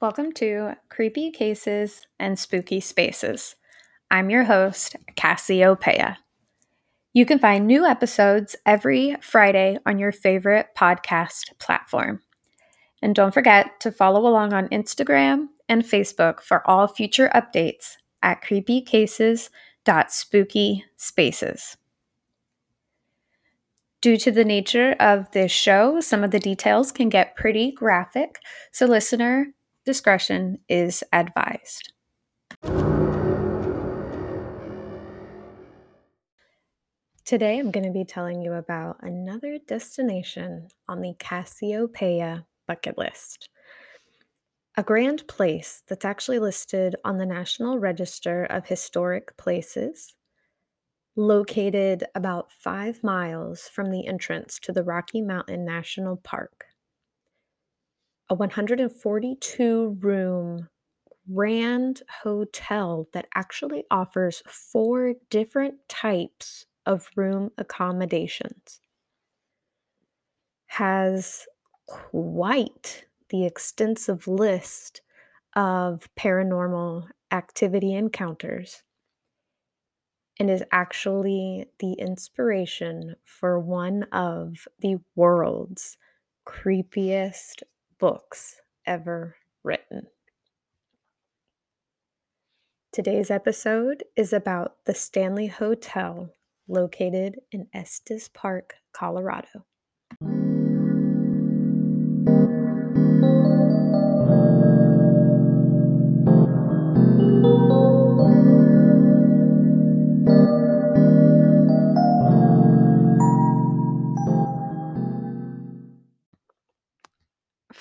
Welcome to Creepy Cases and Spooky Spaces. I'm your host, Cassiopeia. You can find new episodes every Friday on your favorite podcast platform. And don't forget to follow along on Instagram and Facebook for all future updates at creepycases.spookyspaces. Due to the nature of this show, some of the details can get pretty graphic, so listener discretion is advised. Today, I'm going to be telling you about another destination on the Cassiopeia bucket list. A grand place that's actually listed on the National Register of Historic Places, located about five miles from the entrance to the Rocky Mountain National Park. A 142 room grand hotel that actually offers four different types of room accommodations. Has quite the extensive list of paranormal activity encounters and is actually the inspiration for one of the world's creepiest books ever written. Today's episode is about the Stanley Hotel located in Estes Park, Colorado.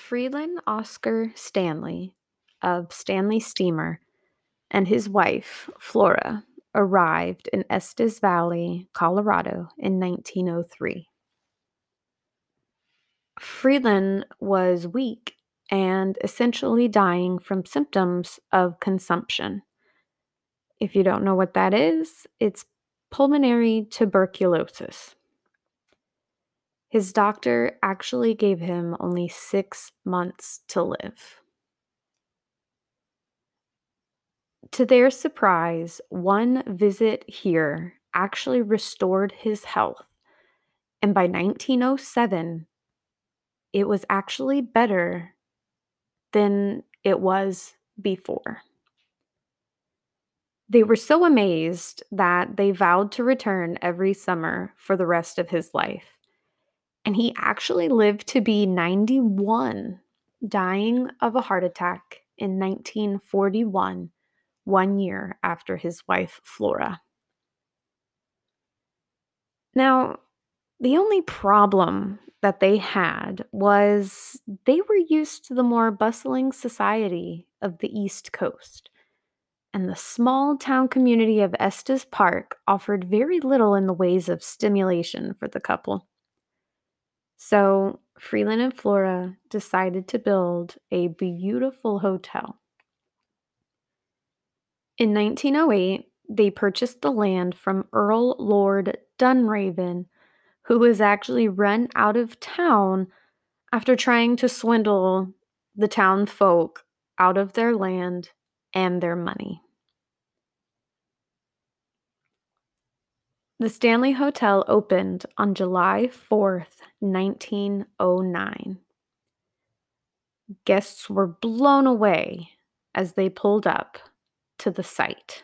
Freeland Oscar Stanley of Stanley Steamer and his wife, Flora, arrived in Estes Valley, Colorado in 1903. Freeland was weak and essentially dying from symptoms of consumption. If you don't know what that is, it's pulmonary tuberculosis. His doctor actually gave him only six months to live. To their surprise, one visit here actually restored his health, and by 1907, it was actually better than it was before. They were so amazed that they vowed to return every summer for the rest of his life. And he actually lived to be 91, dying of a heart attack in 1941 one year after his wife Flora. Now, the only problem that they had was they were used to the more bustling society of the East Coast, and the small town community of Estes Park offered very little in the ways of stimulation for the couple. So, Freeland and Flora decided to build a beautiful hotel in 1908, they purchased the land from Earl Lord Dunraven, who was actually run out of town after trying to swindle the town folk out of their land and their money. The Stanley Hotel opened on July 4th, 1909. Guests were blown away as they pulled up to the site.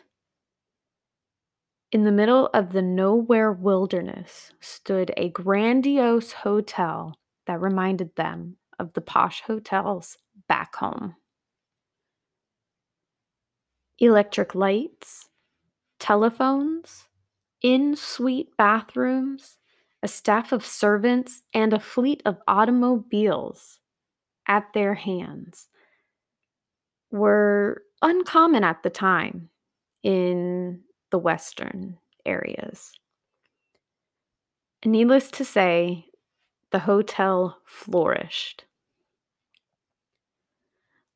In the middle of the nowhere wilderness stood a grandiose hotel that reminded them of the posh hotels back home. Electric lights, telephones, in suite bathrooms, a staff of servants, and a fleet of automobiles at their hands were uncommon at the time in the Western areas. needless to say, the hotel flourished.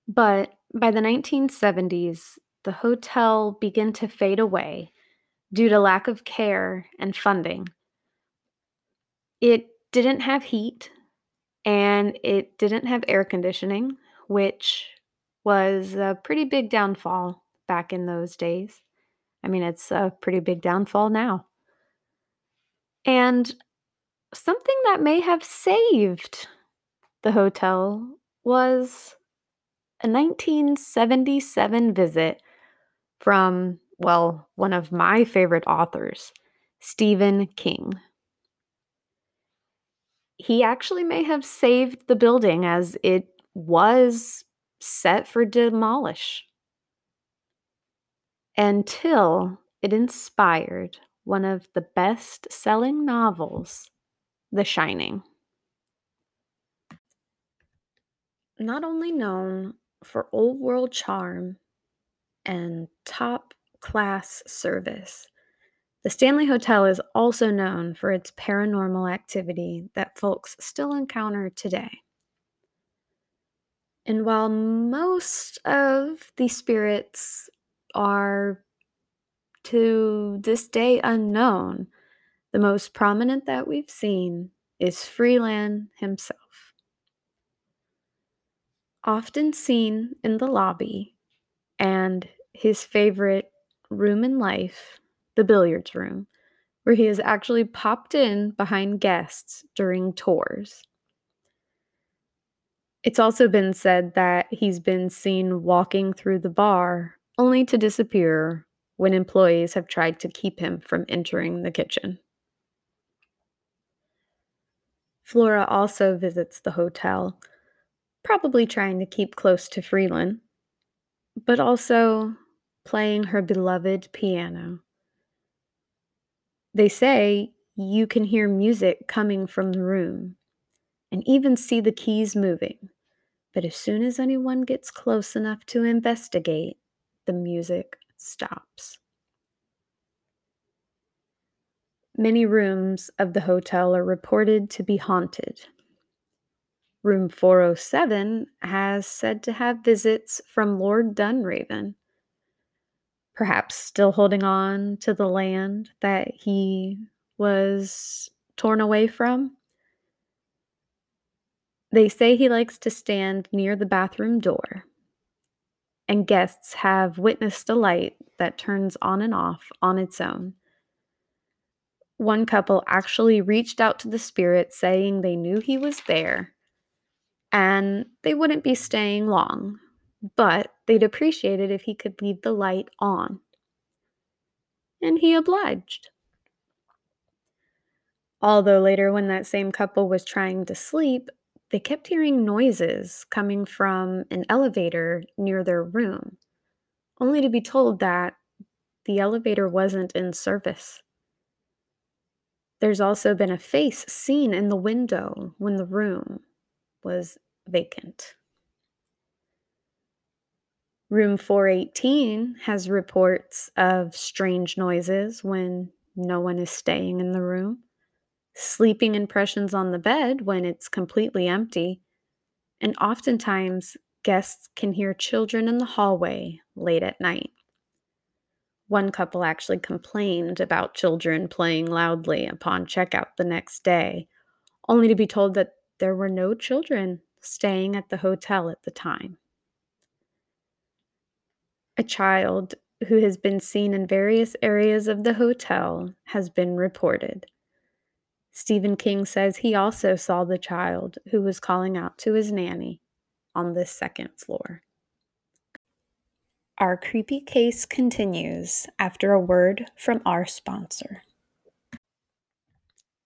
But by the 1970s, the hotel began to fade away due to lack of care and funding. It didn't have heat and it didn't have air conditioning, which was a pretty big downfall back in those days. I mean, it's a pretty big downfall now. And something that may have saved the hotel was a 1977 visit from, well, one of my favorite authors, Stephen King. He actually may have saved the building as it was set for demolish until it inspired one of the best selling novels, The Shining. Not only known for old world charm and top class service, the Stanley Hotel is also known for its paranormal activity that folks still encounter today. And while most of the spirits are to this day unknown, the most prominent that we've seen is Freeland himself. Often seen in the lobby, and his favorite room in life, the billiards room, where he has actually popped in behind guests during tours. It's also been said that he's been seen walking through the bar only to disappear when employees have tried to keep him from entering the kitchen. Flora also visits the hotel, probably trying to keep close to Freeland, but also playing her beloved piano. They say you can hear music coming from the room and even see the keys moving. But as soon as anyone gets close enough to investigate, the music stops. Many rooms of the hotel are reported to be haunted. Room 407 has said to have visits from Lord Dunraven, perhaps still holding on to the land that he was torn away from. They say he likes to stand near the bathroom door, and guests have witnessed a light that turns on and off on its own. One couple actually reached out to the spirit saying they knew he was there and they wouldn't be staying long, but they'd appreciate it if he could leave the light on. And he obliged. Although later, when that same couple was trying to sleep, they kept hearing noises coming from an elevator near their room, only to be told that the elevator wasn't in service. There's also been a face seen in the window when the room was vacant. Room 418 has reports of strange noises when no one is staying in the room, sleeping impressions on the bed when it's completely empty, and oftentimes guests can hear children in the hallway late at night. One couple actually complained about children playing loudly upon checkout the next day, only to be told that there were no children staying at the hotel at the time. A child who has been seen in various areas of the hotel has been reported. Stephen King says he also saw the child who was calling out to his nanny on the second floor. Our creepy case continues after a word from our sponsor.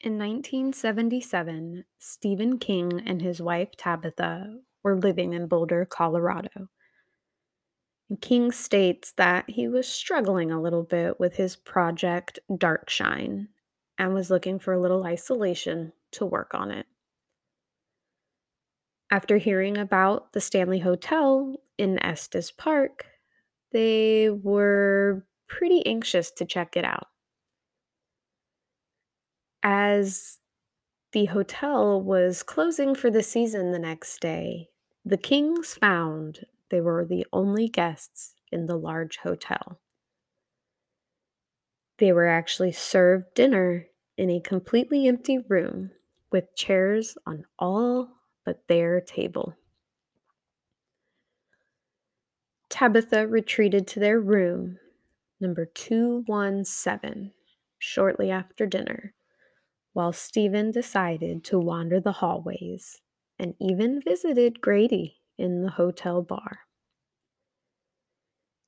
In 1977, Stephen King and his wife Tabitha were living in Boulder, Colorado. King states that he was struggling a little bit with his project Darkshine and was looking for a little isolation to work on it. After hearing about the Stanley Hotel in Estes Park, they were pretty anxious to check it out. As the hotel was closing for the season the next day, the Kings found they were the only guests in the large hotel. They were actually served dinner in a completely empty room with chairs on all but their table. Tabitha retreated to their room, number 217, shortly after dinner, while Stephen decided to wander the hallways and even visited Grady in the hotel bar.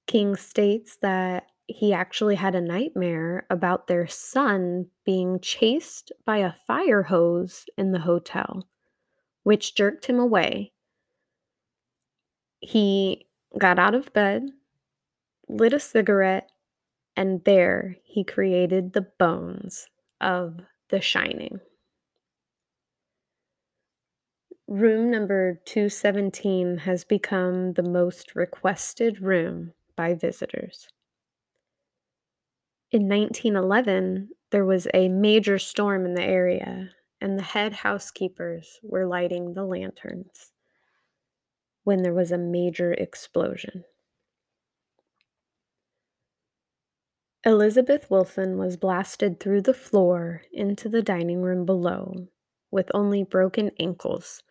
King states that he actually had a nightmare about their son being chased by a fire hose in the hotel, which jerked him away. He got out of bed, lit a cigarette, and there he created the bones of The Shining. Room number 217 has become the most requested room by visitors. In 1911, there was a major storm in the area, and the head housekeepers were lighting the lanterns when there was a major explosion. Elizabeth Wilson was blasted through the floor into the dining room below with only broken ankles.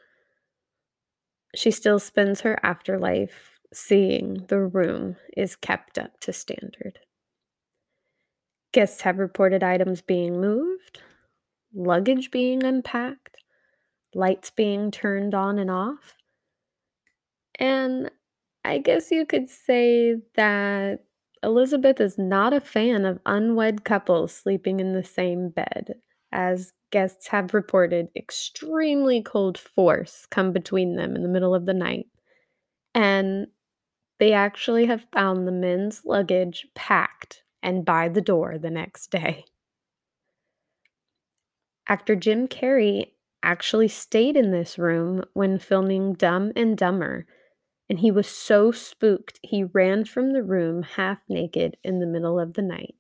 She still spends her afterlife seeing the room is kept up to standard. Guests have reported items being moved, luggage being unpacked, lights being turned on and off. And I guess you could say that Elizabeth is not a fan of unwed couples sleeping in the same bed, as guests have reported extremely cold force come between them in the middle of the night. And they actually have found the men's luggage packed and by the door the next day. Actor Jim Carrey actually stayed in this room when filming Dumb and Dumber and he was so spooked he ran from the room half naked in the middle of the night.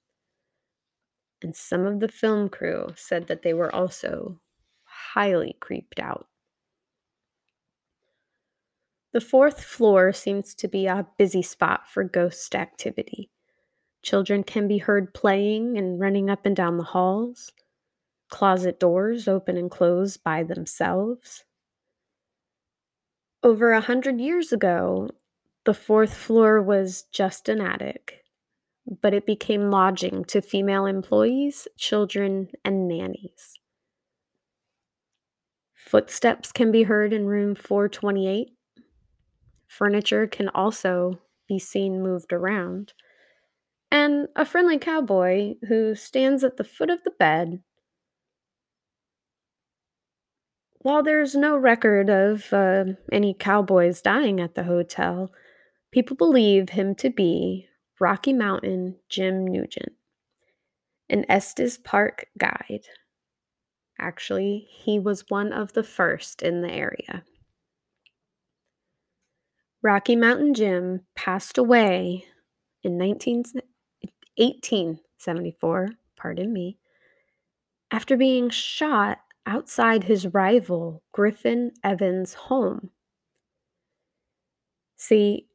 And some of the film crew said that they were also highly creeped out. The fourth floor seems to be a busy spot for ghost activity. Children can be heard playing and running up and down the halls. Closet doors open and close by themselves. Over a hundred years ago, the fourth floor was just an attic, but it became lodging to female employees, children, and nannies. Footsteps can be heard in room 428. Furniture can also be seen moved around. And a friendly cowboy who stands at the foot of the bed While there's no record of uh, any cowboys dying at the hotel, people believe him to be Rocky Mountain Jim Nugent, an Estes Park guide. Actually, he was one of the first in the area. Rocky Mountain Jim passed away in 19, 1874, pardon me, after being shot outside his rival Griffin Evans' home. See,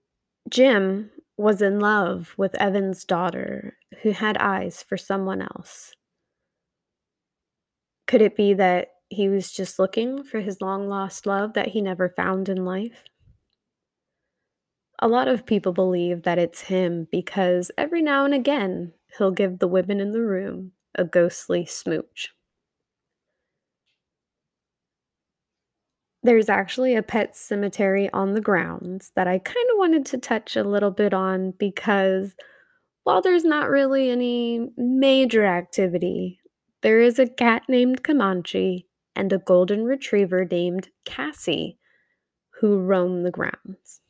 Jim was in love with Evans' daughter, who had eyes for someone else. Could it be that he was just looking for his long lost love that he never found in life? A lot of people believe that it's him because every now and again he'll give the women in the room a ghostly smooch. There's actually a pet cemetery on the grounds that I kind of wanted to touch a little bit on because while there's not really any major activity, there is a cat named Comanche and a golden retriever named Cassie who roam the grounds.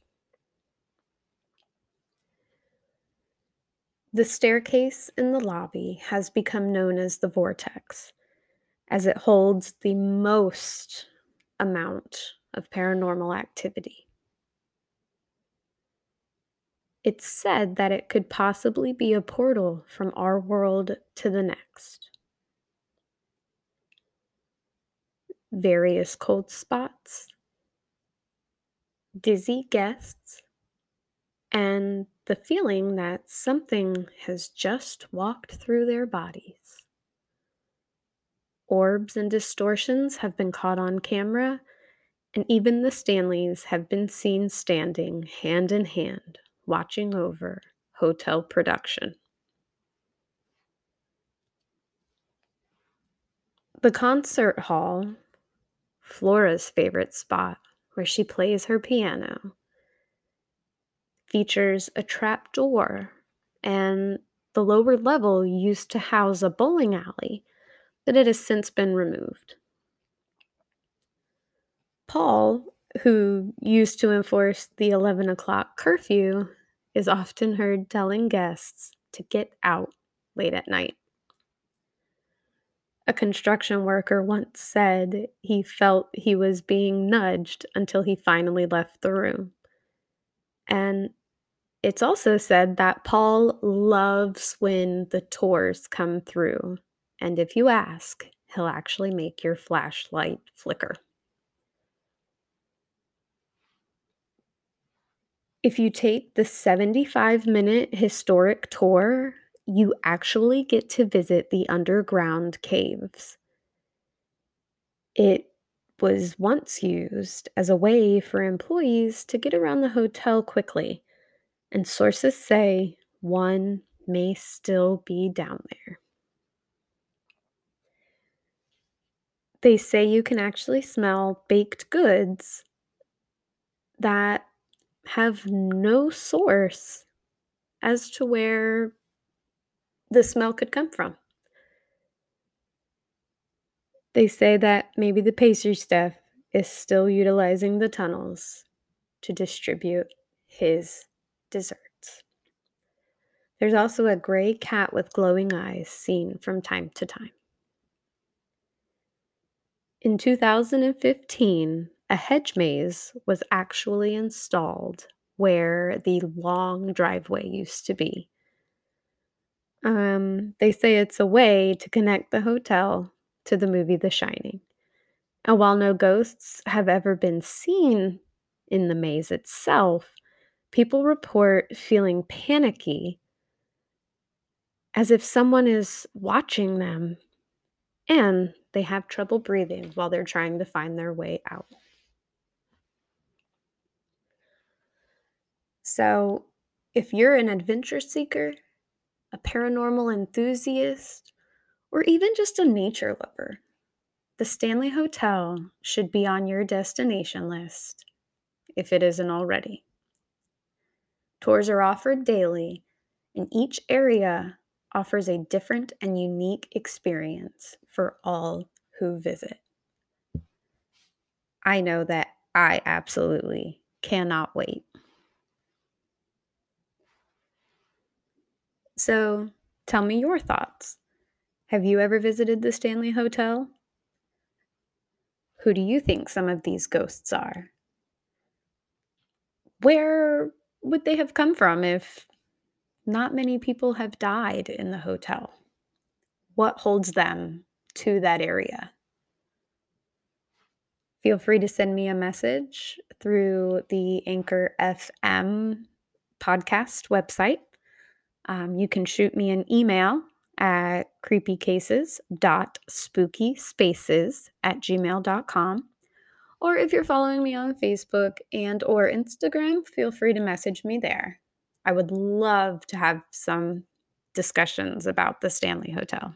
The staircase in the lobby has become known as the Vortex, as it holds the most amount of paranormal activity. It's said that it could possibly be a portal from our world to the next. Various cold spots, dizzy guests, and the feeling that something has just walked through their bodies. Orbs and distortions have been caught on camera, and even the Stanleys have been seen standing hand in hand watching over hotel production. The concert hall, Flora's favorite spot where she plays her piano, features a trap door, and the lower level used to house a bowling alley, but it has since been removed. Paul, who used to enforce the 11 o'clock curfew, is often heard telling guests to get out late at night. A construction worker once said he felt he was being nudged until he finally left the room. And it's also said that Paul loves when the tours come through. And if you ask, he'll actually make your flashlight flicker. If you take the 75 minute historic tour, you actually get to visit the underground caves. It was once used as a way for employees to get around the hotel quickly, and sources say one may still be down there. They say you can actually smell baked goods that have no source as to where the smell could come from. They say that maybe the pastry chef is still utilizing the tunnels to distribute his desserts. There's also a gray cat with glowing eyes seen from time to time. In 2015, a hedge maze was actually installed where the long driveway used to be. Um, they say it's a way to connect the hotel to the movie The Shining. And while no ghosts have ever been seen in the maze itself, people report feeling panicky as if someone is watching them and they have trouble breathing while they're trying to find their way out. So, if you're an adventure seeker, a paranormal enthusiast, or even just a nature lover, the Stanley Hotel should be on your destination list if it isn't already. Tours are offered daily, and each area offers a different and unique experience for all who visit. I know that I absolutely cannot wait. So tell me your thoughts. Have you ever visited the Stanley Hotel? Who do you think some of these ghosts are? Where would they have come from if not many people have died in the hotel? What holds them to that area? Feel free to send me a message through the Anchor FM podcast website. Um, you can shoot me an email at creepycases.spookyspaces at gmail.com. Or if you're following me on Facebook and or Instagram, feel free to message me there. I would love to have some discussions about the Stanley Hotel.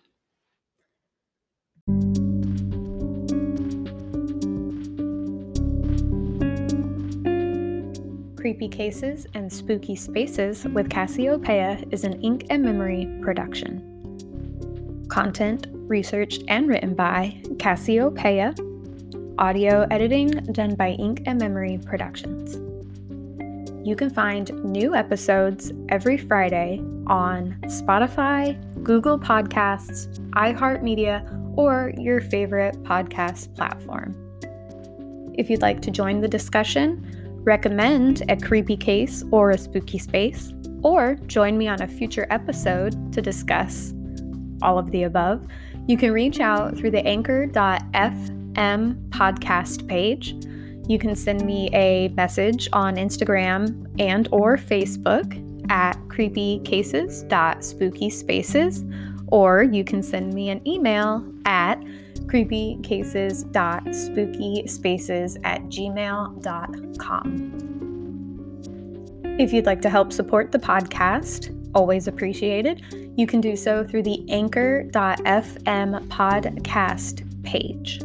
Creepy Cases and Spooky Spaces with Cassiopeia is an Ink and Memory production. Content researched and written by Cassiopeia. Audio editing done by Ink and Memory Productions. You can find new episodes every Friday on Spotify, Google Podcasts, iHeartMedia, or your favorite podcast platform. If you'd like to join the discussion, recommend a creepy case or a spooky space, or join me on a future episode to discuss all of the above, you can reach out through the anchor.fm podcast page. You can send me a message on Instagram and or Facebook at creepycases.spookyspaces or you can send me an email at creepycases.spookyspaces at gmail.com. If you'd like to help support the podcast, always appreciated, you can do so through the anchor.fm podcast page.